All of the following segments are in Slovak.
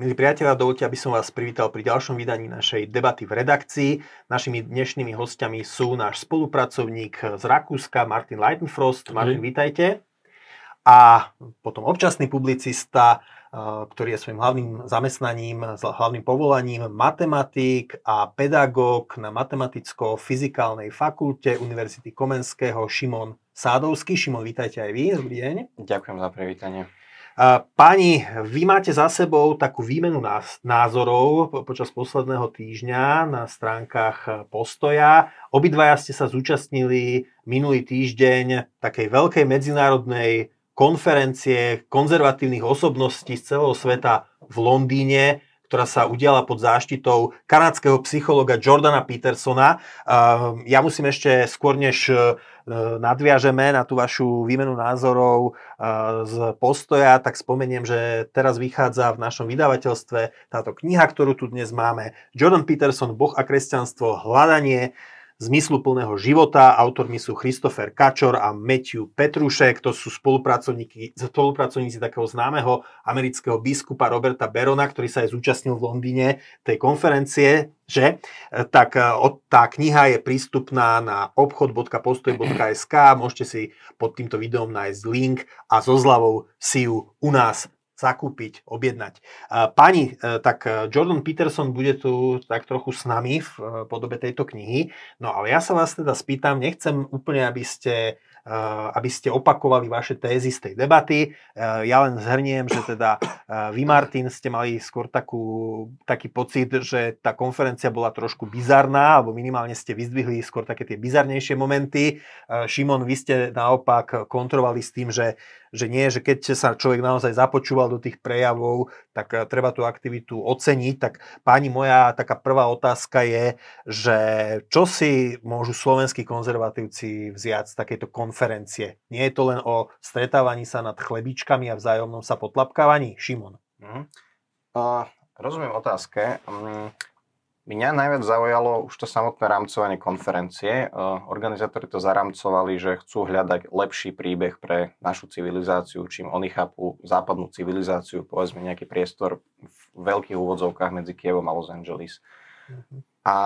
Milí priatelia, dovolte, aby som vás privítal pri ďalšom vydaní našej debaty v redakcii. Našimi dnešnými hostiami sú náš spolupracovník z Rakúska, Martin Leitenfrost. Martin, vítajte. A potom občasný publicista, eh, ktorý je svojim hlavným zamestnaním, hlavným povolaním, matematik a pedagóg na matematicko-fyzikálnej fakulte Univerzity Komenského Šimon Sádovský. Šimon, vítajte aj vy. Dobrý deň. Ďakujem za privítanie. Páni, vy máte za sebou takú výmenu názorov počas posledného týždňa na stránkach Postoja. Obidvaja ste sa zúčastnili minulý týždeň takej veľkej medzinárodnej konferencie konzervatívnych osobností z celého sveta v Londýne, ktorá sa udiala pod záštitou kanadského psychologa Jordana Petersona. Ja musím ešte skôr, než E, nadviažeme na tú vašu výmenu názorov e, z postoja, tak spomeniem, že teraz vychádza v našom vydavateľstve táto kniha, ktorú tu dnes máme. Jordan Peterson, Boh a kresťanstvo, hľadanie zmysluplného života. Autormi sú Christopher Kačor a Matthew Petrušek. To sú spolupracovníci, spolupracovníci takého známeho amerického biskupa Roberta Berona, ktorý sa aj zúčastnil v Londýne tej konferencie, že? Tak e, tá kniha je prístupná na obchod.postoj.sk. Môžete si pod týmto videom nájsť link a so zľavou si ju u nás zakúpiť, objednať. Pani, e, tak e, Jordan Peterson bude tu tak trochu s nami v e, podobe tejto knihy. No ale ja sa vás teda spýtam, nechcem úplne, aby ste aby ste opakovali vaše tézy z tej debaty. Ja len zhrniem, že teda vy, Martin, ste mali skôr takú, taký pocit, že tá konferencia bola trošku bizarná, alebo minimálne ste vyzdvihli skôr také tie bizarnejšie momenty. Šimon, vy ste naopak kontrolovali s tým, že že nie, že keď sa človek naozaj započúval do tých prejavov, tak treba tú aktivitu oceniť. Tak páni, moja taká prvá otázka je, že čo si môžu slovenskí konzervatívci vziať z takejto konferencie? Nie je to len o stretávaní sa nad chlebičkami a vzájomnom sa potlapkávaní? Šimon. Mm. Uh, rozumiem otázke. Um, Mňa najviac zaujalo už to samotné rámcovanie konferencie. Organizátori to zaramcovali, že chcú hľadať lepší príbeh pre našu civilizáciu, čím oni chápu západnú civilizáciu, povedzme nejaký priestor v veľkých úvodzovkách medzi Kievom a Los Angeles. Mm-hmm. A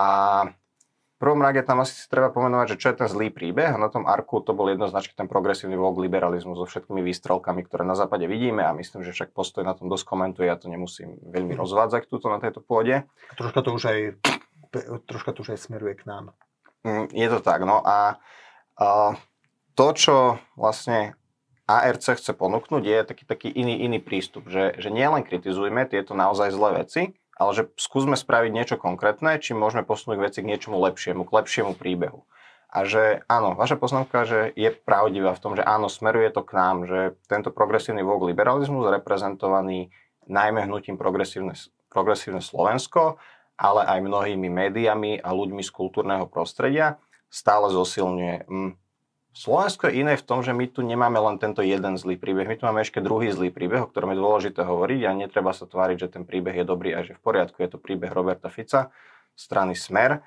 prvom rade tam asi si treba pomenovať, že čo je ten zlý príbeh a na tom arku to bol jednoznačne ten progresívny vlog liberalizmu so všetkými výstrelkami, ktoré na západe vidíme a myslím, že však postoj na tom dosť komentuje, ja to nemusím veľmi mhm. rozvádzať túto na tejto pôde. A troška to už aj, troška to už aj smeruje k nám. Mm, je to tak, no a, a to, čo vlastne ARC chce ponúknuť, je taký, taký iný, iný prístup, že, že nielen kritizujme tieto naozaj zlé veci, ale že skúsme spraviť niečo konkrétne, či môžeme posunúť veci k niečomu lepšiemu, k lepšiemu príbehu. A že áno, vaša poznámka, že je pravdivá v tom, že áno, smeruje to k nám, že tento progresívny vlog liberalizmus reprezentovaný najmä hnutím progresívne, progresívne Slovensko, ale aj mnohými médiami a ľuďmi z kultúrneho prostredia stále zosilňuje. Mm, Slovensko je iné v tom, že my tu nemáme len tento jeden zlý príbeh, my tu máme ešte druhý zlý príbeh, o ktorom je dôležité hovoriť a netreba sa tváriť, že ten príbeh je dobrý a že v poriadku. Je to príbeh Roberta Fica, strany Smer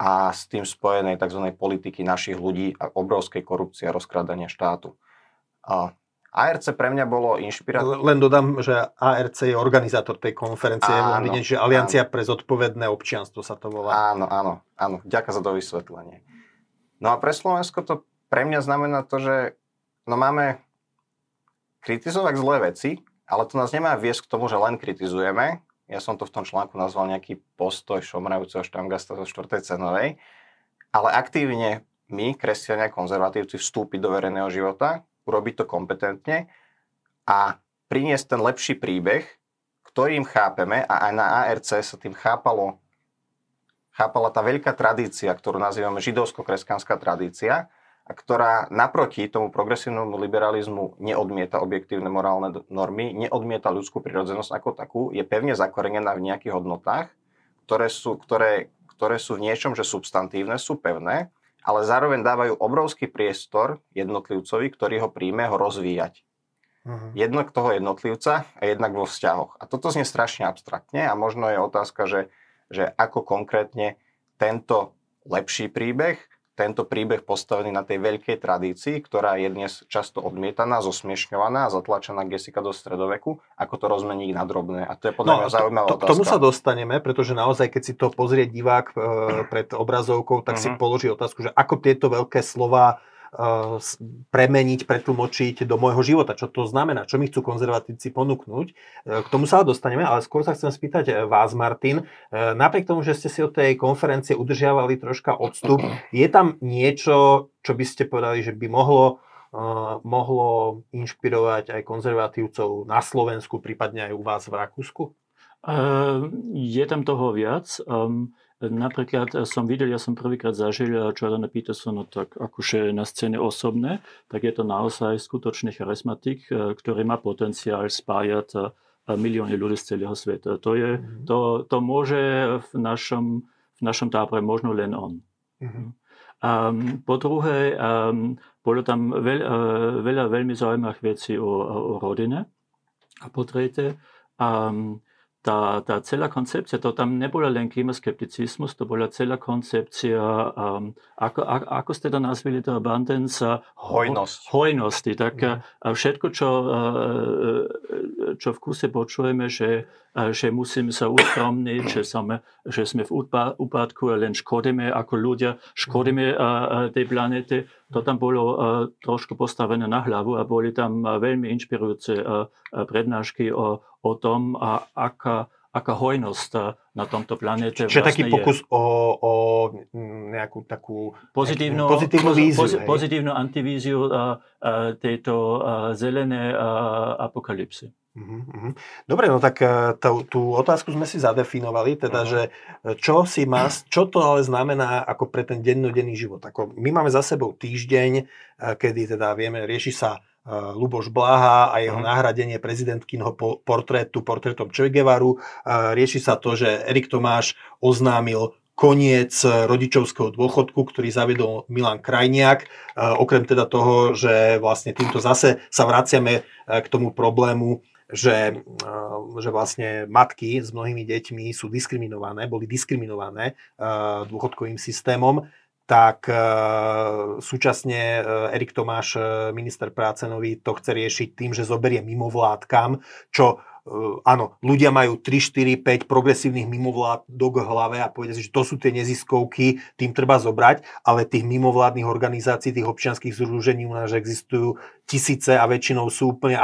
a s tým spojenej tzv. politiky našich ľudí a obrovskej korupcie a rozkradania štátu. A ARC pre mňa bolo inšpiratívne. Len dodám, že ARC je organizátor tej konferencie áno, v Londýne, že Aliancia áno. pre zodpovedné občianstvo sa to volá. Áno, áno, áno. Ďakujem za to vysvetlenie. No a pre Slovensko to pre mňa znamená to, že no máme kritizovať zlé veci, ale to nás nemá viesť k tomu, že len kritizujeme. Ja som to v tom článku nazval nejaký postoj šomrajúceho štangasta zo 4. cenovej. Ale aktívne my, kresťania, konzervatívci, vstúpiť do verejného života, urobiť to kompetentne a priniesť ten lepší príbeh, ktorým chápeme a aj na ARC sa tým chápalo, chápala tá veľká tradícia, ktorú nazývame židovsko-kresťanská tradícia, a ktorá naproti tomu progresívnemu liberalizmu neodmieta objektívne morálne normy, neodmieta ľudskú prirodzenosť ako takú, je pevne zakorenená v nejakých hodnotách, ktoré sú, ktoré, ktoré sú v niečom, že substantívne, sú pevné, ale zároveň dávajú obrovský priestor jednotlivcovi, ktorý ho príjme, ho rozvíjať. Uh-huh. Jednak toho jednotlivca a jednak vo vzťahoch. A toto znie strašne abstraktne a možno je otázka, že, že ako konkrétne tento lepší príbeh tento príbeh postavený na tej veľkej tradícii, ktorá je dnes často odmietaná, zosmiešňovaná a zatlačená Gesika do stredoveku, ako to rozmeniť na drobné. A to je podľa no, mňa zaujímavá to, to, K tomu sa dostaneme, pretože naozaj, keď si to pozrie divák e, pred obrazovkou, tak uh-huh. si mhm. položí otázku, že ako tieto veľké slova premeniť, pretlmočiť do môjho života. Čo to znamená? Čo mi chcú konzervatívci ponúknuť? Eh, k tomu sa dostaneme, ale skôr sa chcem spýtať eh, vás, Martin. Napriek tomu, že ste si od tej konferencie udržiavali troška odstup, je tam niečo, čo by ste povedali, že by mohlo mohlo inšpirovať aj konzervatívcov na Slovensku, prípadne aj u vás v Rakúsku? Je tam toho viac. Napríklad som videl, ja som prvýkrát zažil Jordana Petersona tak akože na scéne osobné, tak je to naozaj skutočný charizmatik, ktorý má potenciál spájať milióny ľudí z celého sveta. To, je, mm-hmm. to, to môže v našom, v našom tábore možno len on. Mm-hmm. Um, po druhé, um, bolo tam veľ, uh, veľa veľmi zaujímavých vecí o, o rodine. A po tretie, um, tá, tá celá koncepcia, to tam nebola len klimaskepticizmus, to bola celá koncepcia, um, ako, a, ako ste to nazvili, to abundance, hojnosť. hojnosti. Tak mm. všetko, čo, čo v kuse počujeme, že, že musíme sa ustromniť, že sme, že sme v úpadku a len škodíme ako ľudia, škodíme mm. tej planete, to tam bolo trošku postavené na hlavu a boli tam veľmi inšpirujúce prednášky o, o tom, a aká, aká hojnosť na tomto planete Čiže vlastne taký pokus je. o, o nejakú takú pozitívnu, pozitívnu víziu. Poz, pozitívnu antivíziu a, a tejto a, zelené a, apokalypsy. Uh-huh. Dobre, no tak e, tú, tú otázku sme si zadefinovali, teda, uh-huh. že e, čo si má, čo to ale znamená ako pre ten dennodenný život. Ako my máme za sebou týždeň, e, kedy teda vieme, rieši sa Luboš Blaha a jeho uh-huh. nahradenie prezidentkyného portrétu portrétom Che Guevaru. Rieši sa to, že Erik Tomáš oznámil koniec rodičovského dôchodku, ktorý zaviedol Milan Krajniak. Okrem teda toho, že vlastne týmto zase sa vraciame k tomu problému, že, že vlastne matky s mnohými deťmi sú diskriminované, boli diskriminované dôchodkovým systémom tak e, súčasne Erik Tomáš, minister práce nový, to chce riešiť tým, že zoberie mimovládkam, čo áno, ľudia majú 3, 4, 5 progresívnych mimovládok v hlave a povedia si, že to sú tie neziskovky, tým treba zobrať, ale tých mimovládnych organizácií, tých občianských združení u nás existujú tisíce a väčšinou sú úplne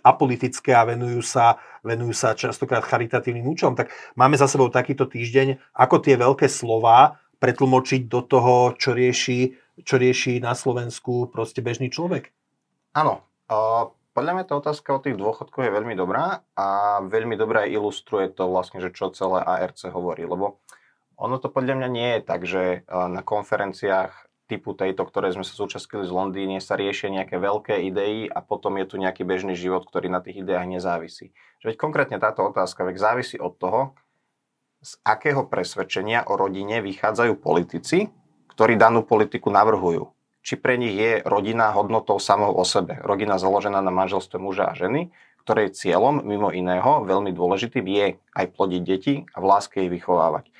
apolitické a venujú sa, venujú sa častokrát charitatívnym účelom. Tak máme za sebou takýto týždeň, ako tie veľké slova pretlmočiť do toho, čo rieši, čo rieši na Slovensku proste bežný človek? Áno. Uh, podľa mňa tá otázka o tých dôchodkoch je veľmi dobrá a veľmi dobrá ilustruje to vlastne, že čo celé ARC hovorí, lebo ono to podľa mňa nie je tak, že na konferenciách typu tejto, ktoré sme sa zúčastnili z Londýne, sa riešia nejaké veľké idei a potom je tu nejaký bežný život, ktorý na tých ideách nezávisí. Že veď konkrétne táto otázka veď závisí od toho, z akého presvedčenia o rodine vychádzajú politici, ktorí danú politiku navrhujú. Či pre nich je rodina hodnotou samou o sebe. Rodina založená na manželstve muža a ženy, ktorej cieľom, mimo iného, veľmi dôležitým je aj plodiť deti a v láske ich vychovávať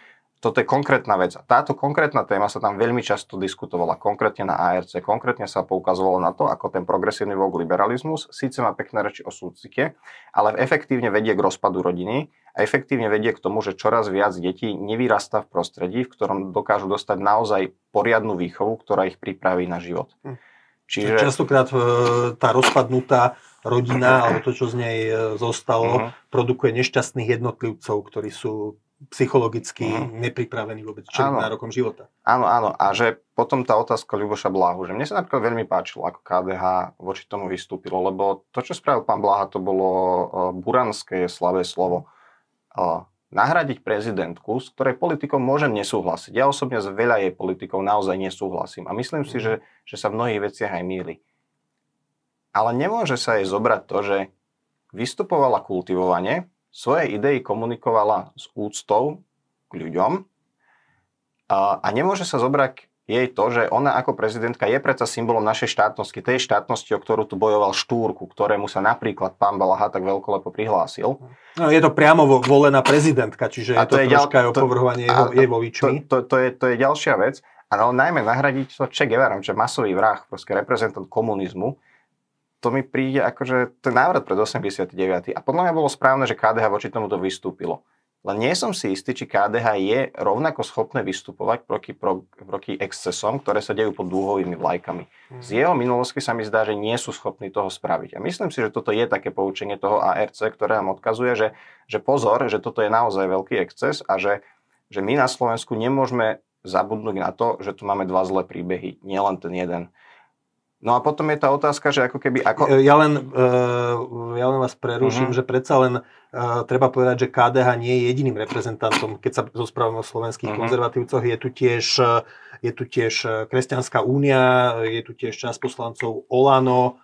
toto je konkrétna vec. A táto konkrétna téma sa tam veľmi často diskutovala, konkrétne na ARC, konkrétne sa poukazovalo na to, ako ten progresívny vogue liberalizmus síce má pekné reči o súcite, ale efektívne vedie k rozpadu rodiny a efektívne vedie k tomu, že čoraz viac detí nevyrastá v prostredí, v ktorom dokážu dostať naozaj poriadnu výchovu, ktorá ich pripraví na život. Hm. Čiže... Častokrát e, tá rozpadnutá rodina, alebo to, čo z nej e, zostalo, uh-huh. produkuje nešťastných jednotlivcov, ktorí sú psychologicky uh-huh. nepripravený vôbec čeliť nárokom života. Áno, áno. A že potom tá otázka Ľuboša Blahu, že mne sa napríklad veľmi páčilo, ako KDH voči tomu vystúpilo, lebo to, čo spravil pán Blaha, to bolo uh, buranské slabé slovo. Uh, nahradiť prezidentku, s ktorej politikou môžem nesúhlasiť. Ja osobne s veľa jej politikov naozaj nesúhlasím a myslím si, uh-huh. že, že sa v mnohých veciach aj míli. Ale nemôže sa jej zobrať to, že vystupovala kultivovane, svoje idei komunikovala s úctou k ľuďom a, a nemôže sa zobrať je to, že ona ako prezidentka je predsa symbolom našej štátnosti, tej štátnosti, o ktorú tu bojoval Štúrku, ktorému sa napríklad pán Balaha tak veľkolepo prihlásil. No, je to priamo volená prezidentka, čiže a je to, je troška ďal, opovrhovanie jeho, jej voličmi. To, to, to, je, to je ďalšia vec. A no, najmä nahradiť to Che Guevara, že masový vrah, proste reprezentant komunizmu, to mi príde ako, že to je návrat pred 89. A podľa mňa bolo správne, že KDH voči tomuto vystúpilo. Len nie som si istý, či KDH je rovnako schopné vystupovať proti, pro, proti excesom, ktoré sa dejú pod dúhovými vlajkami. Z mhm. jeho minulosti sa mi zdá, že nie sú schopní toho spraviť. A myslím si, že toto je také poučenie toho ARC, ktoré nám odkazuje, že, že pozor, že toto je naozaj veľký exces a že, že my na Slovensku nemôžeme zabudnúť na to, že tu máme dva zlé príbehy, nielen ten jeden. No a potom je tá otázka, že ako keby... Ako... Ja, len, uh, ja len vás preruším, uh-huh. že predsa len uh, treba povedať, že KDH nie je jediným reprezentantom, keď sa zosprávame o slovenských uh-huh. konzervatívcoch. Je tu tiež, je tu tiež Kresťanská únia, je tu tiež časť poslancov Olano,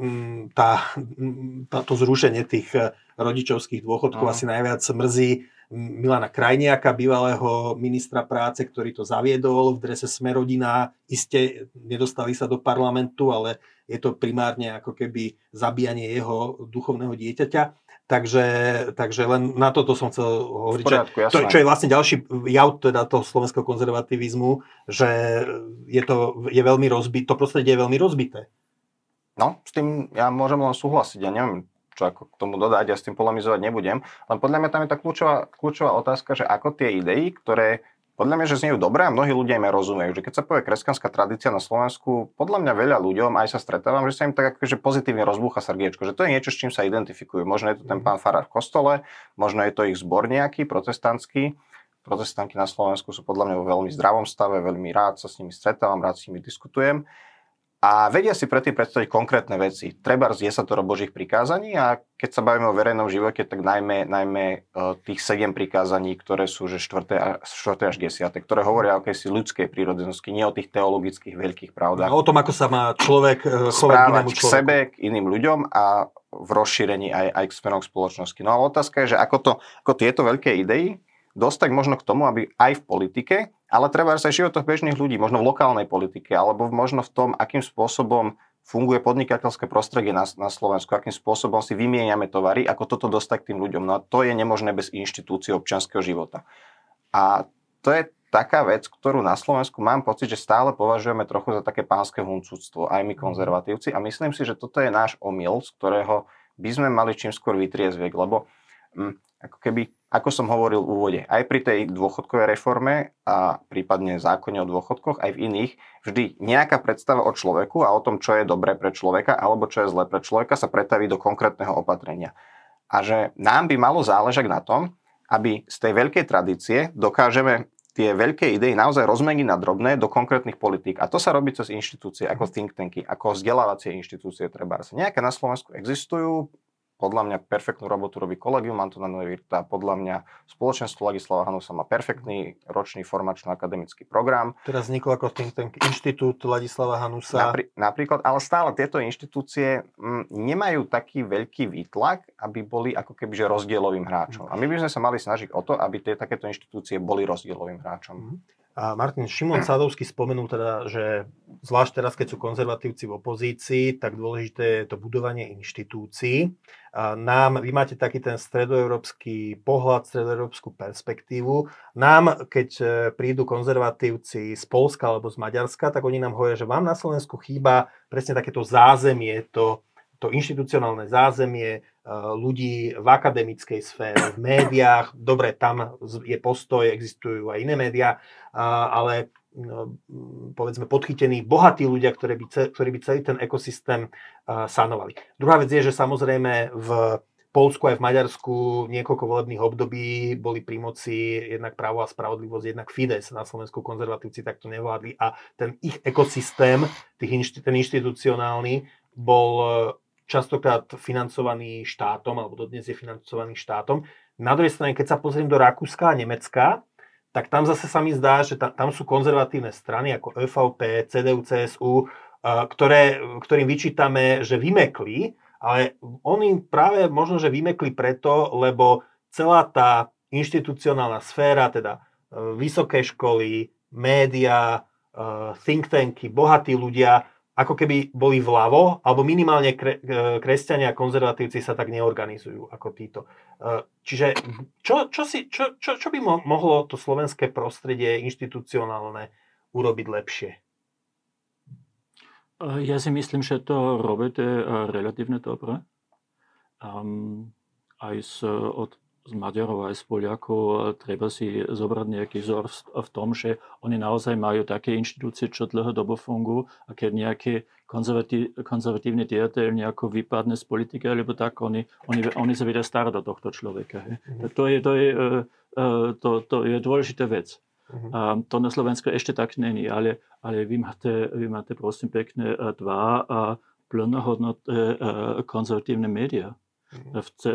mm, tá, mm, tá, to zrušenie tých rodičovských dôchodkov uh-huh. asi najviac mrzí Milana Krajniaka, bývalého ministra práce, ktorý to zaviedol v drese Smerodina. Iste nedostali sa do parlamentu, ale je to primárne ako keby zabíjanie jeho duchovného dieťaťa. Takže, takže len na toto som chcel hovoriť, poriadku, to, čo je vlastne ďalší jav teda toho slovenského konzervativizmu, že je to je veľmi rozbité, to prostredie je veľmi rozbité. No, s tým ja môžem len súhlasiť. Ja neviem, čo ako k tomu dodať, ja s tým polemizovať nebudem. Len podľa mňa tam je tá kľúčová, kľúčová otázka, že ako tie idei, ktoré podľa mňa, že znejú dobré a mnohí ľudia im rozumejú. Že keď sa povie kresťanská tradícia na Slovensku, podľa mňa veľa ľuďom, aj sa stretávam, že sa im tak akože pozitívne rozbúcha srdiečko, že to je niečo, s čím sa identifikujú. Možno je to ten mhm. pán farár v kostole, možno je to ich zbor nejaký, protestantský. Protestanti na Slovensku sú podľa mňa vo veľmi zdravom stave, veľmi rád sa s nimi stretávam, rád s nimi diskutujem a vedia si predtým predstaviť konkrétne veci. Treba je sa to Božích prikázaní a keď sa bavíme o verejnom živote, tak najmä, najmä e, tých sedem prikázaní, ktoré sú že 4. 4. až 10. ktoré hovoria o akejsi ľudskej prírodzenosti, nie o tých teologických veľkých pravdách. No, o tom, ako sa má človek e, správať k sebe, k iným ľuďom a v rozšírení aj, aj k smerom spoločnosti. No a otázka je, že ako, to, ako tieto veľké idei dostať možno k tomu, aby aj v politike, ale treba aj v životoch bežných ľudí, možno v lokálnej politike, alebo možno v tom, akým spôsobom funguje podnikateľské prostredie na, na Slovensku, akým spôsobom si vymieňame tovary, ako toto dostať k tým ľuďom. No a to je nemožné bez inštitúcií občianského života. A to je taká vec, ktorú na Slovensku mám pocit, že stále považujeme trochu za také pánske huncúctvo, aj my konzervatívci. A myslím si, že toto je náš omyl, z ktorého by sme mali čím skôr vytriezvieť, lebo hm, ako keby ako som hovoril v úvode, aj pri tej dôchodkovej reforme a prípadne zákone o dôchodkoch, aj v iných, vždy nejaká predstava o človeku a o tom, čo je dobré pre človeka alebo čo je zlé pre človeka, sa pretaví do konkrétneho opatrenia. A že nám by malo záležať na tom, aby z tej veľkej tradície dokážeme tie veľké idei naozaj rozmeniť na drobné do konkrétnych politík. A to sa robí cez inštitúcie, ako think tanky, ako vzdelávacie inštitúcie treba. Nejaké na Slovensku existujú, podľa mňa perfektnú robotu robí kolegium Antona Nevirta. Podľa mňa spoločenstvo Ladislava Hanusa má perfektný ročný formačno-akademický program. Teraz vznikol ako think tank inštitút Ladislava Hanusa. Napri- napríklad, ale stále tieto inštitúcie m, mm, nemajú taký veľký výtlak, aby boli ako keby že rozdielovým hráčom. A my by sme sa mali snažiť o to, aby tie takéto inštitúcie boli rozdielovým hráčom. A Martin Šimon Sadovský spomenul teda, že zvlášť teraz, keď sú konzervatívci v opozícii, tak dôležité je to budovanie inštitúcií. A nám, vy máte taký ten stredoeurópsky pohľad, stredoeurópsku perspektívu. Nám, keď e, prídu konzervatívci z Polska alebo z Maďarska, tak oni nám hovoria, že vám na Slovensku chýba presne takéto zázemie, to, to inštitucionálne zázemie, ľudí v akademickej sfére, v médiách. Dobre, tam je postoj, existujú aj iné médiá, ale no, povedzme podchytení bohatí ľudia, ktorí by, ktorí by celý ten ekosystém sanovali. Druhá vec je, že samozrejme v Polsku aj v Maďarsku niekoľko volebných období boli pri moci jednak právo a spravodlivosť, jednak Fides. Na Slovensku konzervatívci takto nevládli a ten ich ekosystém, tých, ten inštitucionálny, bol častokrát financovaný štátom, alebo dodnes je financovaný štátom. Na druhej strane, keď sa pozriem do Rakúska a Nemecka, tak tam zase sa mi zdá, že tam, sú konzervatívne strany ako ÖVP, CDU, CSU, ktoré, ktorým vyčítame, že vymekli, ale oni práve možno, že vymekli preto, lebo celá tá inštitucionálna sféra, teda e, vysoké školy, médiá, uh, think tanky, bohatí ľudia, ako keby boli vľavo, alebo minimálne kre, kresťania a konzervatívci sa tak neorganizujú ako títo. Čiže čo, čo, si, čo, čo, čo by mohlo to slovenské prostredie inštitucionálne urobiť lepšie? Ja si myslím, že to robíte relatívne dobre. Um, aj z, od z Maďarov aj z Poliakov treba si zobrať nejaký vzor v tom, že oni naozaj majú také inštitúcie, čo dlhodobo fungujú a keď nejaké konzervatí, konzervatívne diateľ nejako vypadne z politiky, alebo tak, oni, oni, oni sa vedia starať do tohto človeka. Mm-hmm. To, je, to, je, e, e, to, to je dôležitá vec. A to na Slovensku ešte tak není, ale, ale vy, máte, vy máte prosím pekne dva plnohodnotné konzervatívne médiá. V, ce,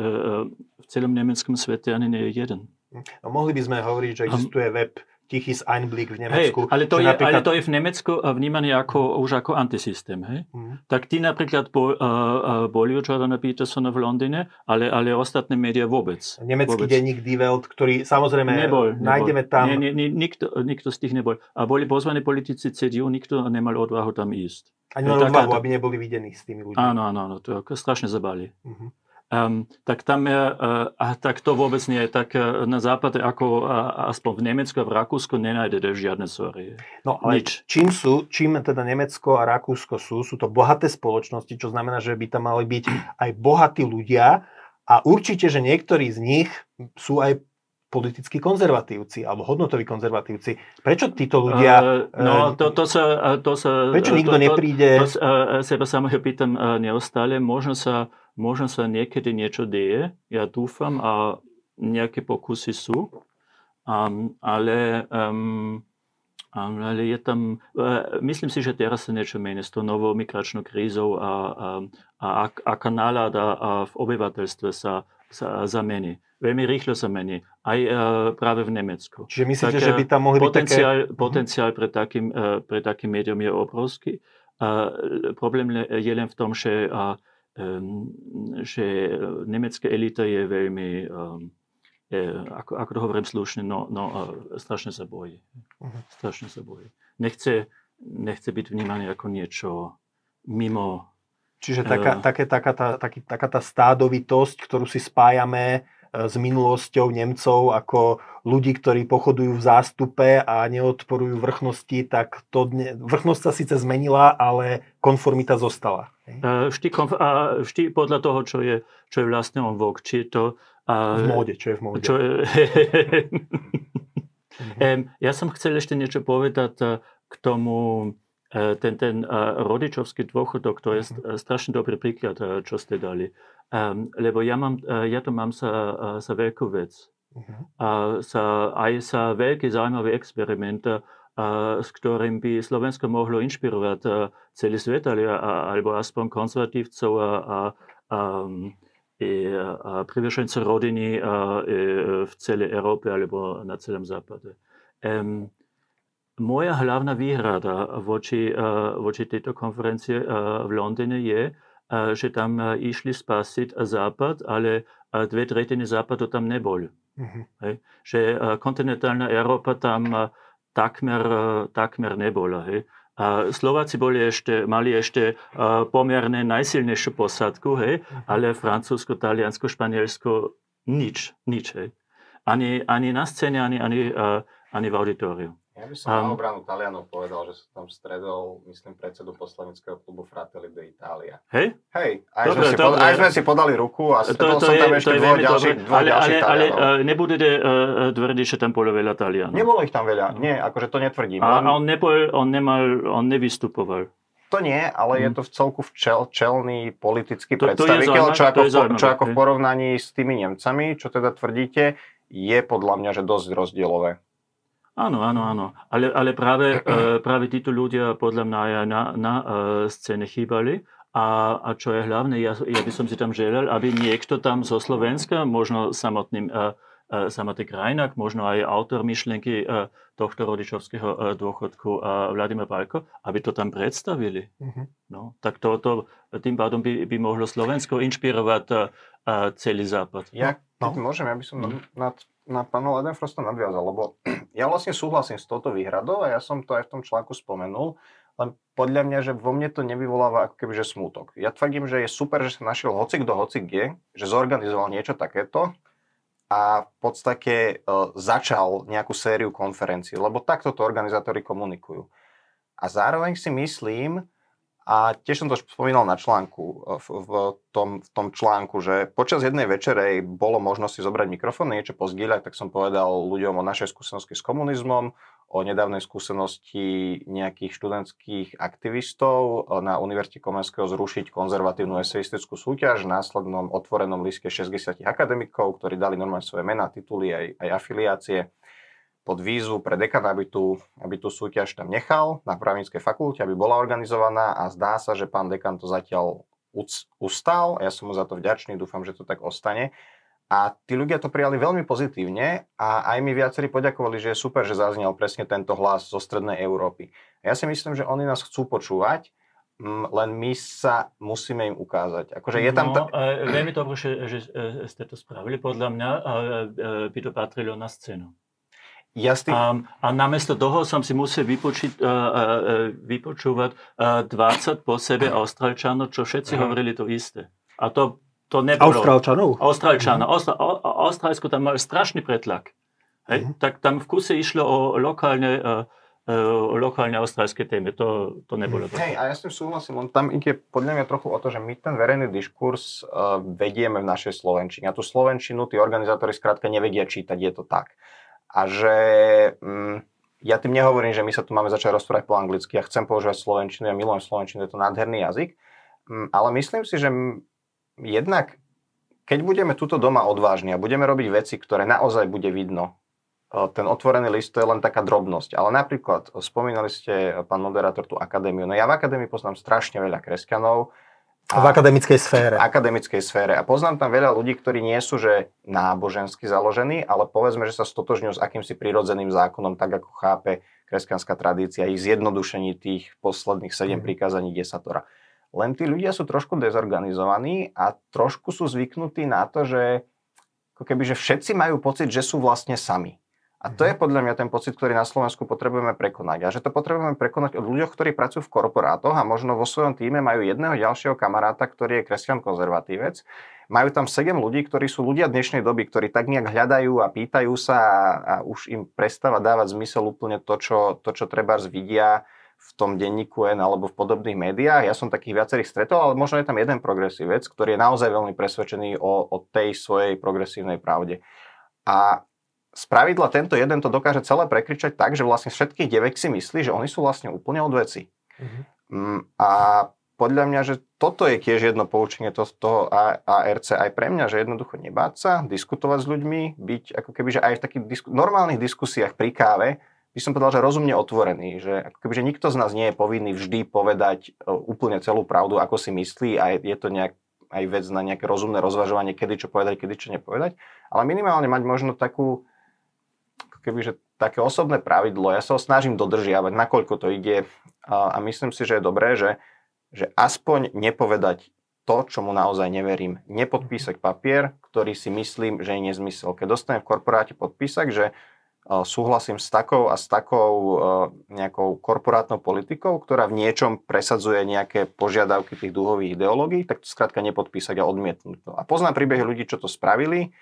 v celom nemeckom svete ani nie je jeden. No, mohli by sme hovoriť, že existuje web Tichys Einblick v Nemecku. Hej, ale, to je, napríklad... ale to je v Nemecku vnímané ako, už ako antisystém. Hej? Mm. Tak tí napríklad bo, uh, boli u Jordana Petersona v Londýne, ale, ale ostatné médiá vôbec. Nemecký vôbec. denník Die Welt, ktorý samozrejme nebol, nájdeme nebol. tam... Nie, nie, nikto, nikto z tých nebol. A boli pozvaní politici CDU, nikto nemal odvahu tam ísť. Ani odvahu, aby neboli videní s tými ľuďmi. Áno, áno, áno to strašne zabali. Uh-huh. Um, tak tam je, uh, a tak to vôbec nie je. Tak uh, na západe, ako uh, aspoň v Nemecku a v Rakúsku, nenájdete žiadne sory. No ale Nič. čím sú, čím teda Nemecko a Rakúsko sú, sú to bohaté spoločnosti, čo znamená, že by tam mali byť aj bohatí ľudia a určite, že niektorí z nich sú aj politickí konzervatívci alebo hodnotoví konzervatívci. Prečo títo ľudia... Uh, no, to, to, sa, to sa... Prečo nikto to, nepríde... To, to, uh, seba samého pýtam uh, neustále. Možno sa Možno sa niekedy niečo deje, ja dúfam a nejaké pokusy sú, um, ale, um, ale je tam, uh, myslím si, že teraz sa niečo mení s tou novou migračnou krízou a, a, a, a kanálada a v obyvateľstve sa, sa zamení. Veľmi rýchlo sa mení, aj uh, práve v Nemecku. Čiže myslíte, tak, že by tam mohli potenciál, byť také... Potenciál pre takým, uh, pre takým médium je obrovský. Uh, problém je len v tom, že uh, že e, nemecká elita je veľmi, je, ehm, ako, ako to hovorím slušne, no, no strašne sa bojí. Uh-huh. Strašne sa bojí. Nechce, nechce byť vnímaný ako niečo mimo. Čiže taká, uh, také, taká, tá, taký, taká tá stádovitosť, ktorú si spájame s minulosťou Nemcov ako ľudí, ktorí pochodujú v zástupe a neodporujú vrchnosti, tak to dne, vrchnosť sa síce zmenila, ale konformita zostala. Vždy, konf- a vždy podľa toho, čo je, čo je vlastne on vok. Či je to... A, v móde, čo je v móde. Čo je, ja som chcel ešte niečo povedať e, k tomu, e, ten, ten rodičovský dôchodok, to je mhm. strašne dobrý príklad, čo ste dali. Lebo ja, mám, ja to mám uh, sa veľkú vec. Uh-huh. A sa, aj sa veľký zaujímavý experiment, uh, s ktorým by Slovensko mohlo inšpirovať uh, celý svet, ale, alebo aspoň konzervatívcov a, a, a, a privržencov rodiny a, v celej Európe alebo na celom západe. Um, moja hlavná výhrada voči, voči tejto konferencie v Londýne je, že tam išli spasiť Západ, ale dve tretiny Západu tam neboli. Mm-hmm. Že kontinentálna Európa tam takmer, takmer nebola. Hej. A Slováci boli ešte, mali ešte pomerne najsilnejšiu posadku, hej, mhm. ale Francúzsko, Taliansko, Španielsko nič, nič. Hej. Ani, ani na scéne, ani, ani, ani v auditoriu. Ja by som um, na obranu Talianov povedal, že sa tam stredol, myslím, predsedu poslaneckého klubu Fratelli d'Italia. Hej? Hej, aj, dobre, sme si, dobre. aj sme si podali ruku a stretol to, to som tam je, ešte dvoch ďalších dvo Ale, ale, ale uh, nebudete uh, tvrdiť, že tam bolo veľa Talianov. Nebolo ich tam veľa, nie, akože to netvrdím. A, a on, nepo, on, nemal, on nevystupoval. To nie, ale je to v celku včel, čelný politický to, predstaviteľ, to čo, ako, to čo ako v porovnaní s tými Nemcami, čo teda tvrdíte, je podľa mňa, že dosť rozdielové. Áno, áno, áno. Ale, ale práve, e, práve títo ľudia podľa mňa aj na, na e, scéne chýbali. A, a čo je hlavné, ja, ja by som si tam želel, aby niekto tam zo Slovenska, možno samotným uh, samotný Krajnak, možno aj autor myšlienky tohto rodičovského dôchodku Vladimír Palko, aby to tam predstavili. Uh-huh. No, tak to, to tým pádom by, by mohlo Slovensko inšpirovať celý západ. Ja, no. môžem, ja by som uh-huh. na, na pána Ledenfrosta nadviazal, lebo ja vlastne súhlasím s touto výhradou a ja som to aj v tom článku spomenul, len podľa mňa, že vo mne to nevyvoláva ako keby, že smútok. Ja tvrdím, že je super, že sa našiel hoci kto, hoci kde, že zorganizoval niečo takéto a v podstate e, začal nejakú sériu konferencií, lebo takto to organizátori komunikujú. A zároveň si myslím, a tiež som to spomínal na článku, e, v, v, tom, v tom článku, že počas jednej večerej bolo možnosť si zobrať mikrofón, niečo pozdieľať, tak som povedal ľuďom o našej skúsenosti s komunizmom, o nedávnej skúsenosti nejakých študentských aktivistov na Univerzite Komenského zrušiť konzervatívnu eseistickú súťaž v následnom otvorenom liste 60 akademikov, ktorí dali normálne svoje mená, tituly aj, aj afiliácie pod výzvu pre dekana, aby tú, aby tú súťaž tam nechal na právnickej fakulte, aby bola organizovaná a zdá sa, že pán dekan to zatiaľ ustal. Ja som mu za to vďačný, dúfam, že to tak ostane. A tí ľudia to prijali veľmi pozitívne a aj mi viacerí poďakovali, že je super, že zaznel presne tento hlas zo Strednej Európy. A ja si myslím, že oni nás chcú počúvať, mm, len my sa musíme im ukázať. Akože je tam no, ta... veľmi dobré, že, že e, ste to spravili. Podľa mňa e, by to patrilo na scénu. Jasný. A, a namiesto toho som si musel vypočiť, uh, uh, vypočúvať uh, 20 po sebe Austrálčanov, čo všetci uh-huh. hovorili to isté. A to to nebolo. Austrálčanov? Austrálčanov. Mm-hmm. Austrálsko tam mal strašný pretlak. Hej? Mm-hmm. Tak tam v kuse išlo o lokálne, uh, lokálne austrálske témy. To, to nebolo. Mm-hmm. Hej, a ja s tým súhlasím. On tam ide podľa mňa trochu o to, že my ten verejný diskurs uh, vedieme v našej Slovenčine. A tú Slovenčinu tí organizátori skrátka nevedia čítať, je to tak. A že... Um, ja tým nehovorím, že my sa tu máme začať rozprávať po anglicky. Ja chcem používať slovenčinu, ja milujem slovenčinu, je to nádherný jazyk. Um, ale myslím si, že jednak, keď budeme tuto doma odvážni a budeme robiť veci, ktoré naozaj bude vidno, ten otvorený list to je len taká drobnosť. Ale napríklad, spomínali ste, pán moderátor, tú akadémiu. No ja v akadémii poznám strašne veľa kresťanov. A v akademickej sfére. V akademickej sfére. A poznám tam veľa ľudí, ktorí nie sú že nábožensky založení, ale povedzme, že sa stotožňujú s akýmsi prirodzeným zákonom, tak ako chápe kresťanská tradícia, ich zjednodušení tých posledných sedem mm. prikázaní desatora. Len tí ľudia sú trošku dezorganizovaní a trošku sú zvyknutí na to, že ako keby, že všetci majú pocit, že sú vlastne sami. A to je mhm. podľa mňa ten pocit, ktorý na Slovensku potrebujeme prekonať. A že to potrebujeme prekonať od ľuďoch, ktorí pracujú v korporátoch a možno vo svojom týme majú jedného ďalšieho kamaráta, ktorý je kresťan konzervatívec. Majú tam sedem ľudí, ktorí sú ľudia dnešnej doby, ktorí tak nejak hľadajú a pýtajú sa a, a už im prestáva dávať zmysel úplne to, čo, to, čo treba vidia v tom denníku N alebo v podobných médiách. Ja som takých viacerých stretol, ale možno je tam jeden progresívec, ktorý je naozaj veľmi presvedčený o, o tej svojej progresívnej pravde. A z pravidla tento jeden to dokáže celé prekričať tak, že vlastne všetkých 9 si myslí, že oni sú vlastne úplne od veci. Mm-hmm. A podľa mňa, že toto je tiež jedno poučenie to, toho ARC aj pre mňa, že jednoducho nebáť sa, diskutovať s ľuďmi, byť ako keby, že aj v takých disku- normálnych diskusiách pri káve by som povedal, že rozumne otvorený, že ako keby, že nikto z nás nie je povinný vždy povedať e, úplne celú pravdu, ako si myslí a je to nejak aj vec na nejaké rozumné rozvažovanie, kedy čo povedať, kedy čo nepovedať, ale minimálne mať možno takú, ako keby, že také osobné pravidlo, ja sa ho snažím dodržiavať, nakoľko to ide a, a myslím si, že je dobré, že, že aspoň nepovedať to, čomu naozaj neverím. Nepodpísať papier, ktorý si myslím, že je nezmysel. Keď dostanem v korporáte podpísať, že súhlasím s takou a s takou nejakou korporátnou politikou, ktorá v niečom presadzuje nejaké požiadavky tých dúhových ideológií, tak to skrátka nepodpísať a odmietnúť to. A poznám príbehy ľudí, čo to spravili,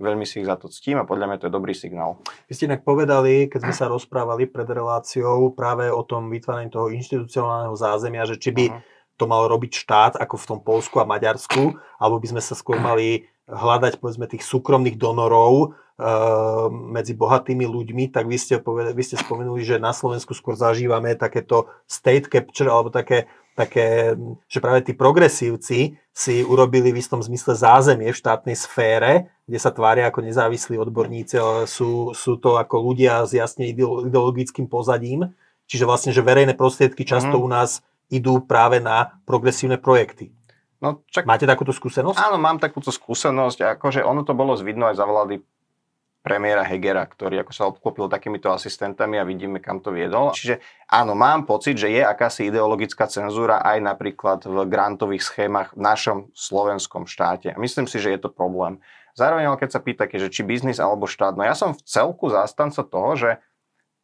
veľmi si ich za to ctím a podľa mňa to je dobrý signál. Vy ste inak povedali, keď sme sa rozprávali pred reláciou práve o tom vytváraní toho inštitucionálneho zázemia, že či by uh-huh. to mal robiť štát ako v tom Polsku a Maďarsku, alebo by sme sa skôr mali hľadať povedzme tých súkromných donorov, Ehm, medzi bohatými ľuďmi, tak vy ste, povedali, vy ste spomenuli, že na Slovensku skôr zažívame takéto state capture, alebo také, také, že práve tí progresívci si urobili v istom zmysle zázemie v štátnej sfére, kde sa tvária ako nezávislí odborníci, ale sú, sú to ako ľudia s jasne ideologickým pozadím. Čiže vlastne, že verejné prostriedky často mm. u nás idú práve na progresívne projekty. No, čak... Máte takúto skúsenosť? Áno, mám takúto skúsenosť. Akože ono to bolo zvidno aj za vlády premiéra Hegera, ktorý ako sa obklopil takýmito asistentami a vidíme, kam to viedol. Čiže áno, mám pocit, že je akási ideologická cenzúra aj napríklad v grantových schémach v našom slovenskom štáte. Myslím si, že je to problém. Zároveň, ale keď sa pýtate, že či biznis alebo štát, no ja som v celku zástanca toho, že,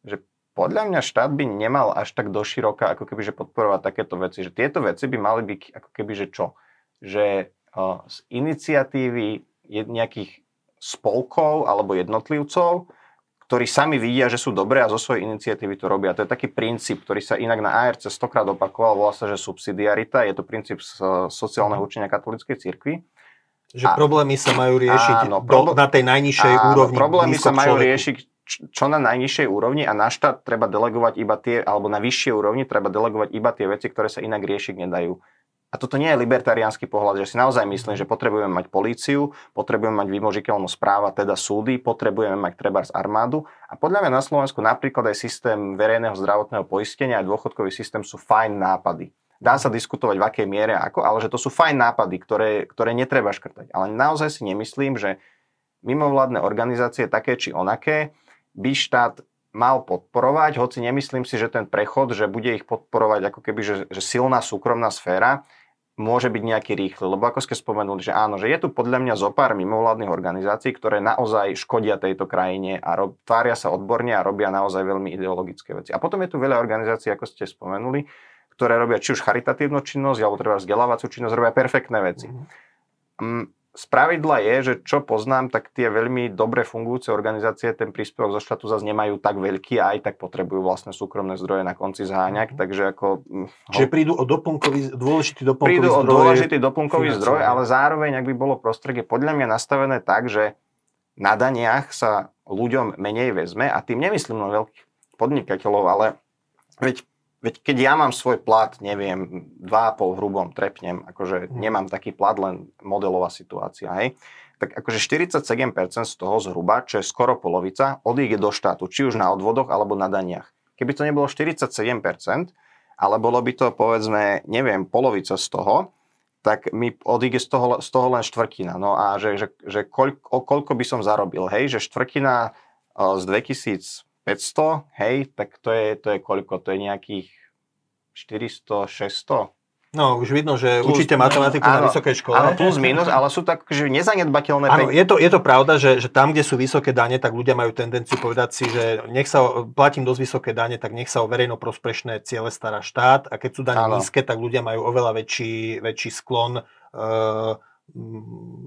že podľa mňa štát by nemal až tak doširoka ako keby, že podporovať takéto veci. Že tieto veci by mali byť ako keby, že čo? Že uh, z iniciatívy nejakých spolkov alebo jednotlivcov, ktorí sami vidia, že sú dobré a zo svojej iniciatívy to robia. To je taký princíp, ktorý sa inak na ARC stokrát opakoval, volá sa, že subsidiarita, je to princíp sociálneho mhm. učenia katolíckej cirkvi. Že a, problémy sa majú riešiť áno, do, na tej najnižšej áno, úrovni. Problémy sa majú človeku. riešiť čo na najnižšej úrovni a na štát treba delegovať iba tie, alebo na vyššej úrovni treba delegovať iba tie veci, ktoré sa inak riešiť nedajú. A toto nie je libertariánsky pohľad, že si naozaj myslím, že potrebujeme mať políciu, potrebujeme mať vymožiteľnú správa, teda súdy, potrebujeme mať trebárs armádu. A podľa mňa na Slovensku napríklad aj systém verejného zdravotného poistenia a dôchodkový systém sú fajn nápady. Dá sa diskutovať v akej miere ako, ale že to sú fajn nápady, ktoré, ktoré netreba škrtať. Ale naozaj si nemyslím, že mimovládne organizácie také či onaké by štát mal podporovať, hoci nemyslím si, že ten prechod, že bude ich podporovať ako keby, že, že silná súkromná sféra, môže byť nejaký rýchly. Lebo ako ste spomenuli, že áno, že je tu podľa mňa zo pár mimovládnych organizácií, ktoré naozaj škodia tejto krajine a rob, tvária sa odborne a robia naozaj veľmi ideologické veci. A potom je tu veľa organizácií, ako ste spomenuli, ktoré robia či už charitatívnu činnosť, alebo treba vzdelávacú činnosť, robia perfektné veci. Mm-hmm z pravidla je, že čo poznám, tak tie veľmi dobre fungujúce organizácie ten príspevok zo štátu zase nemajú tak veľký a aj tak potrebujú vlastne súkromné zdroje na konci zháňať, mm. takže ako... Ho... Čiže prídu o doplnkový, dôležitý doplnkový prídu zdroj. Prídu o dôležitý doplnkový zdroj, ale zároveň, ak by bolo prostredie podľa mňa nastavené tak, že na daniach sa ľuďom menej vezme a tým nemyslím len veľkých podnikateľov, ale veď Veď keď ja mám svoj plat, neviem, 2,5 hrubom trepnem, akože mm. nemám taký plat, len modelová situácia, hej, tak akože 47% z toho zhruba, čo je skoro polovica, odíde do štátu, či už na odvodoch alebo na daniach. Keby to nebolo 47%, ale bolo by to povedzme, neviem, polovica z toho, tak mi odíde z toho, z toho len štvrtina. No a že, že, že koľko, koľko by som zarobil, hej, že štvrtina z 2000 500, hej, tak to je, to je koľko? To je nejakých 400, 600? No, už vidno, že plus, učíte matematiku áno, na vysokej škole. Áno, plus minus, ale sú tak že nezanedbateľné Áno, je to, je to pravda, že, že tam, kde sú vysoké dane, tak ľudia majú tendenciu povedať si, že nech sa, platím dosť vysoké dane, tak nech sa o verejnoprospešné ciele stará štát a keď sú dane áno. nízke, tak ľudia majú oveľa väčší, väčší sklon uh,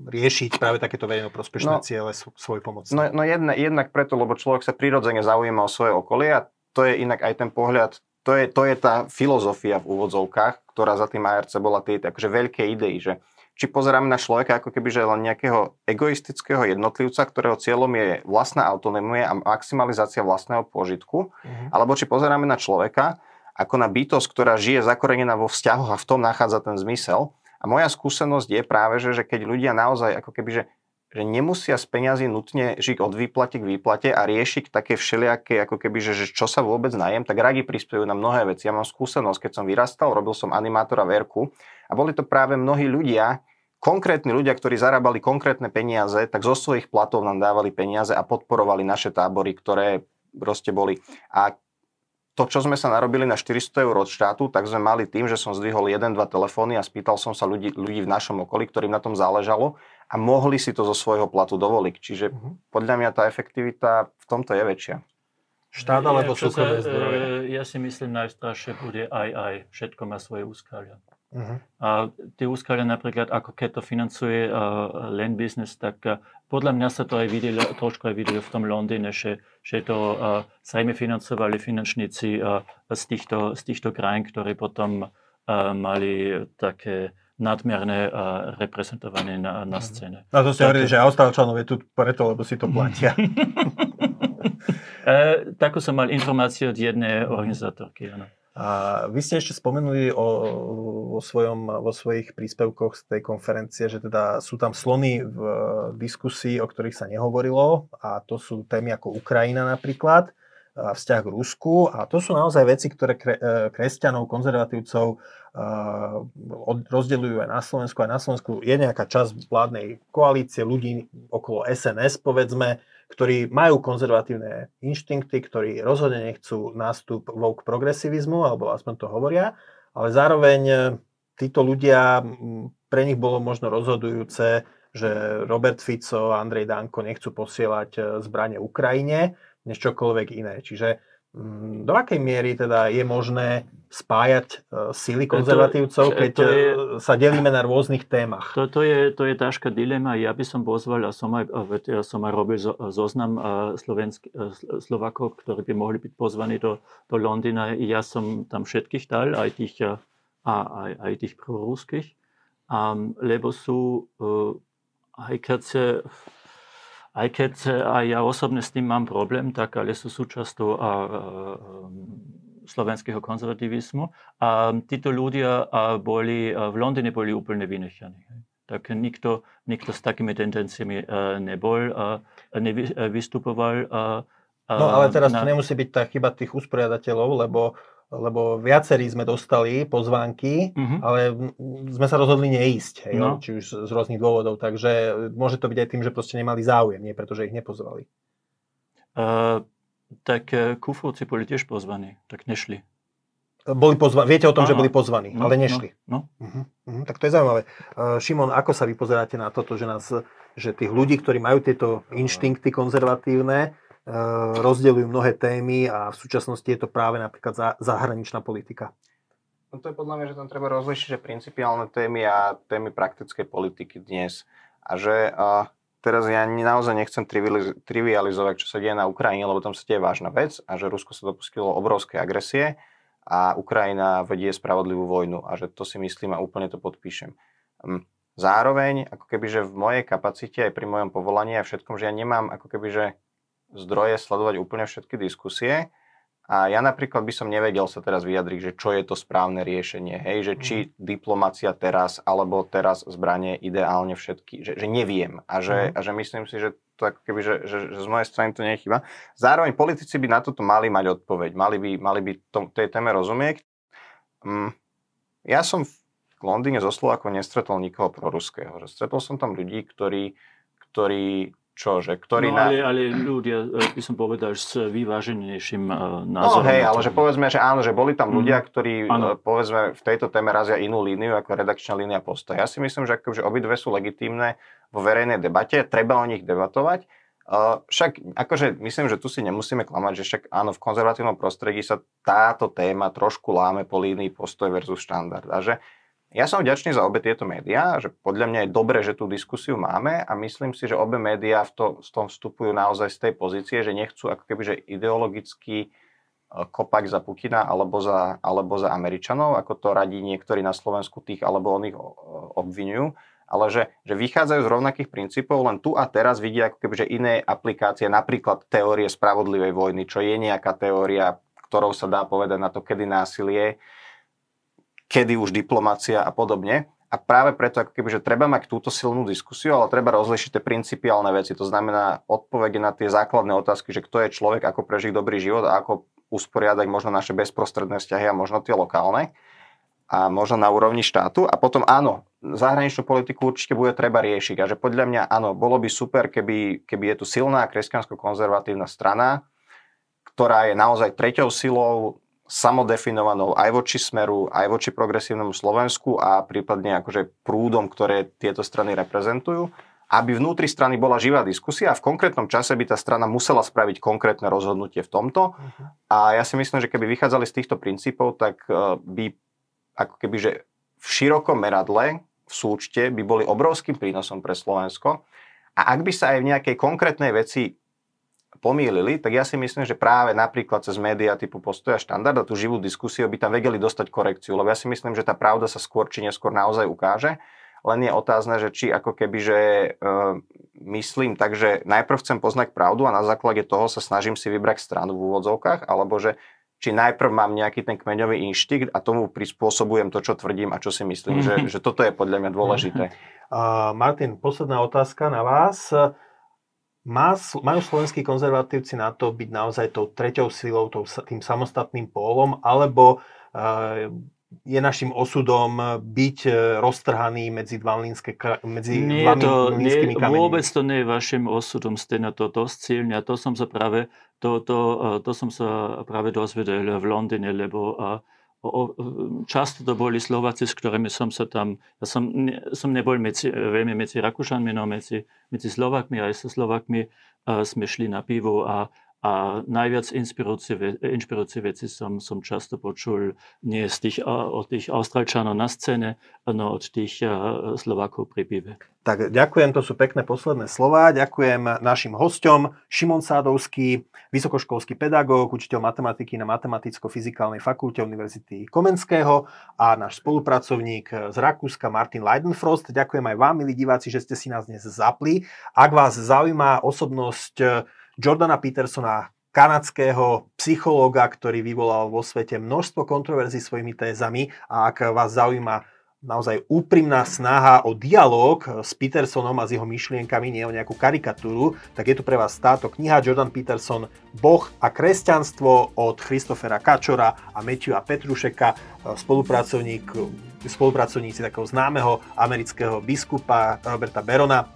riešiť práve takéto verejnoprospešné no, ciele svoj pomoc. No, no jedna, jednak preto, lebo človek sa prirodzene zaujíma o svoje okolie a to je inak aj ten pohľad, to je, to je tá filozofia v úvodzovkách, ktorá za tým ARC bola tie akože veľké idei, že či pozeráme na človeka ako keby, že len nejakého egoistického jednotlivca, ktorého cieľom je vlastná autonómia a maximalizácia vlastného požitku, uh-huh. alebo či pozeráme na človeka ako na bytosť, ktorá žije zakorenená vo vzťahoch a v tom nachádza ten zmysel a moja skúsenosť je práve, že, že keď ľudia naozaj ako keby, že, že nemusia z peňazí nutne žiť od výplate k výplate a riešiť také všelijaké, ako keby, že, že čo sa vôbec najem, tak radi prispievajú na mnohé veci. Ja mám skúsenosť, keď som vyrastal, robil som animátora verku a boli to práve mnohí ľudia, konkrétni ľudia, ktorí zarábali konkrétne peniaze, tak zo svojich platov nám dávali peniaze a podporovali naše tábory, ktoré proste boli. A to, čo sme sa narobili na 400 eur od štátu, tak sme mali tým, že som zdvihol 1-2 telefóny a spýtal som sa ľudí, ľudí v našom okolí, ktorým na tom záležalo a mohli si to zo svojho platu dovoliť. Čiže uh-huh. podľa mňa tá efektivita v tomto je väčšia. Štát alebo súkromné zdroje? Ja si myslím, najstraššie bude aj aj. Všetko má svoje úskalia. Uh-huh. A tie úskalia napríklad, ako keď to financuje uh, land business, tak uh, podľa mňa sa to aj videlo, trošku aj videlo v tom Londýne, že, že to uh, im financovali finančníci uh, z, týchto, z týchto krajín, ktorí potom uh, mali také nadmerné uh, reprezentovanie na, na scéne. A to ste hovorili, že Austrálčanov je tu preto, lebo si to platia. uh, takú som mal informáciu od jednej organizátorky, áno. A vy ste ešte spomenuli o, vo, svojom, vo svojich príspevkoch z tej konferencie, že teda sú tam slony v diskusii, o ktorých sa nehovorilo a to sú témy ako Ukrajina napríklad, a vzťah k Rusku a to sú naozaj veci, ktoré kre, e, kresťanov, konzervatívcov rozdeľujú aj na Slovensku. Aj na Slovensku je nejaká časť vládnej koalície ľudí okolo SNS, povedzme, ktorí majú konzervatívne inštinkty, ktorí rozhodne nechcú nástup vouk progresivizmu, alebo aspoň to hovoria, ale zároveň e, títo ľudia, pre nich bolo možno rozhodujúce, že Robert Fico a Andrej Danko nechcú posielať e, zbranie Ukrajine, než čokoľvek iné. Čiže do akej miery teda je možné spájať uh, síly konzervatívcov, keď to je, sa delíme na rôznych témach? To, to, je, to je ťažká dilema. Ja by som pozval, a som aj, ja som aj robil zoznam slovensk, Slovakov, ktorí by mohli byť pozvaní do, do Londýna. Ja som tam všetkých dal, aj tých, a, aj, aj tých proruských, um, lebo sú, uh, aj keď sa aj keď aj ja osobne s tým mám problém, tak ale sú súčasťou slovenského konzervativizmu. A títo ľudia boli, v Londýne boli úplne vynechani. Tak nikto, nikto s takými tendenciami nebol, nevystupoval. No ale teraz na... to nemusí byť tá chyba tých usporiadateľov, lebo lebo viacerí sme dostali pozvánky, uh-huh. ale sme sa rozhodli neísť, hej, no. či už z rôznych dôvodov, takže môže to byť aj tým, že proste nemali záujem, nie preto, že ich nepozvali. Uh, tak e, kufovci boli tiež pozvaní, tak nešli. Boli pozvaní, viete o tom, ano. že boli pozvaní, no, ale nešli. No, no. Uh-huh. Uh-huh. Tak to je zaujímavé. Uh, Šimon, ako sa vy pozeráte na toto, že, nás, že tých ľudí, ktorí majú tieto inštinkty konzervatívne, rozdeľujú mnohé témy a v súčasnosti je to práve napríklad zahraničná politika. No to je podľa mňa, že tam treba rozlišiť, že principiálne témy a témy praktickej politiky dnes. A že uh, teraz ja naozaj nechcem trivializovať, čo sa deje na Ukrajine, lebo tam sa deje vážna vec a že Rusko sa dopustilo obrovskej agresie a Ukrajina vedie spravodlivú vojnu a že to si myslím a úplne to podpíšem. Um, zároveň, ako keby, že v mojej kapacite aj pri mojom povolaní a všetkom, že ja nemám ako keby, že zdroje sledovať úplne všetky diskusie. A ja napríklad by som nevedel sa teraz vyjadriť, že čo je to správne riešenie. Hej, že či mm. diplomacia teraz, alebo teraz zbranie ideálne všetky, že, že neviem. A že, mm. a že myslím si, že to ako keby, že, že, že z mojej strany to nechyba. Zároveň politici by na toto mali mať odpoveď, mali by, mali by tom, tej téme rozumieť. Mm, ja som v Londýne zo Slovákov nestretol nikoho proruského. Stretol som tam ľudí, ktorí, ktorí čože, ktorý no, ale, na... ale ľudia, e, by som povedal, s vyváženejším e, názorom. No hej, ale že povedzme, že áno, že boli tam ľudia, mm. ktorí ano. povedzme v tejto téme razia inú líniu ako redakčná línia postoja. Ja si myslím, že akože obidve sú legitímne vo verejnej debate, treba o nich debatovať. Uh, však akože myslím, že tu si nemusíme klamať, že však áno, v konzervatívnom prostredí sa táto téma trošku láme po línii postoj versus štandard. A že ja som vďačný za obe tieto médiá, že podľa mňa je dobré, že tú diskusiu máme a myslím si, že obe médiá v, to, v tom vstupujú naozaj z tej pozície, že nechcú ako keby že ideologický e, kopak za Putina alebo za, alebo za Američanov, ako to radí niektorí na Slovensku tých alebo oných obvinujú, ale že, že vychádzajú z rovnakých princípov, len tu a teraz vidia ako keby že iné aplikácie, napríklad teórie spravodlivej vojny, čo je nejaká teória, ktorou sa dá povedať na to, kedy násilie kedy už diplomácia a podobne. A práve preto, ako keby, že treba mať túto silnú diskusiu, ale treba rozlišiť tie principiálne veci. To znamená odpovede na tie základné otázky, že kto je človek, ako prežiť dobrý život a ako usporiadať možno naše bezprostredné vzťahy a možno tie lokálne a možno na úrovni štátu. A potom áno, zahraničnú politiku určite bude treba riešiť. A že podľa mňa áno, bolo by super, keby, keby je tu silná kresťansko-konzervatívna strana, ktorá je naozaj treťou silou samodefinovanou aj voči Smeru, aj voči progresívnemu Slovensku a prípadne akože prúdom, ktoré tieto strany reprezentujú, aby vnútri strany bola živá diskusia a v konkrétnom čase by tá strana musela spraviť konkrétne rozhodnutie v tomto. Uh-huh. A ja si myslím, že keby vychádzali z týchto princípov, tak e, by ako keby, že v širokom meradle, v súčte, by boli obrovským prínosom pre Slovensko. A ak by sa aj v nejakej konkrétnej veci pomýlili, tak ja si myslím, že práve napríklad cez médiá typu postoja štandard a tú živú diskusiu by tam vedeli dostať korekciu, lebo ja si myslím, že tá pravda sa skôr či neskôr naozaj ukáže. Len je otázne, že či ako keby, že e, myslím tak, že najprv chcem poznať pravdu a na základe toho sa snažím si vybrať stranu v úvodzovkách, alebo že či najprv mám nejaký ten kmeňový inštinkt a tomu prispôsobujem to, čo tvrdím a čo si myslím, mm-hmm. že, že toto je podľa mňa dôležité. Uh, Martin, posledná otázka na vás. Má, majú slovenskí konzervatívci na to byť naozaj tou treťou silou, tou, tým samostatným pólom, alebo uh, je našim osudom byť e, roztrhaný medzi dvanlínske, medzi nie, to, nie, Vôbec to nie je vašim osudom, ste na to dosť silní. A to som sa práve, to, to, e, to som sa práve dozvedel v Londýne, lebo a, o, často to boli Slováci, s ktorými som sa tam, ja som, ne, som nebol medzi, veľmi medzi Rakúšanmi, no medzi, medzi Slovakmi aj so Slovakmi a sme šli na pivo a, a najviac inšpirujúce, veci som, som často počul nie z tých, od tých Austrálčanov na scéne, no od tých Slovákov pri pive. Tak ďakujem, to sú pekné posledné slova. Ďakujem našim hosťom. Šimon Sádovský, vysokoškolský pedagóg, učiteľ matematiky na Matematicko-fyzikálnej fakulte Univerzity Komenského a náš spolupracovník z Rakúska Martin Leidenfrost. Ďakujem aj vám, milí diváci, že ste si nás dnes zapli. Ak vás zaujíma osobnosť Jordana Petersona, kanadského psychológa, ktorý vyvolal vo svete množstvo kontroverzí svojimi tézami. A ak vás zaujíma naozaj úprimná snaha o dialog s Petersonom a s jeho myšlienkami, nie o nejakú karikatúru, tak je tu pre vás táto kniha Jordan Peterson Boh a kresťanstvo od Christofera Kačora a Matthewa Petrušeka, spolupracovník spolupracovníci takého známeho amerického biskupa Roberta Berona.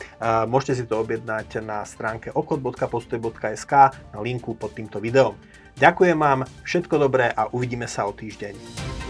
Môžete si to objednať na stránke okot.postoj.sk na linku pod týmto videom. Ďakujem vám, všetko dobré a uvidíme sa o týždeň.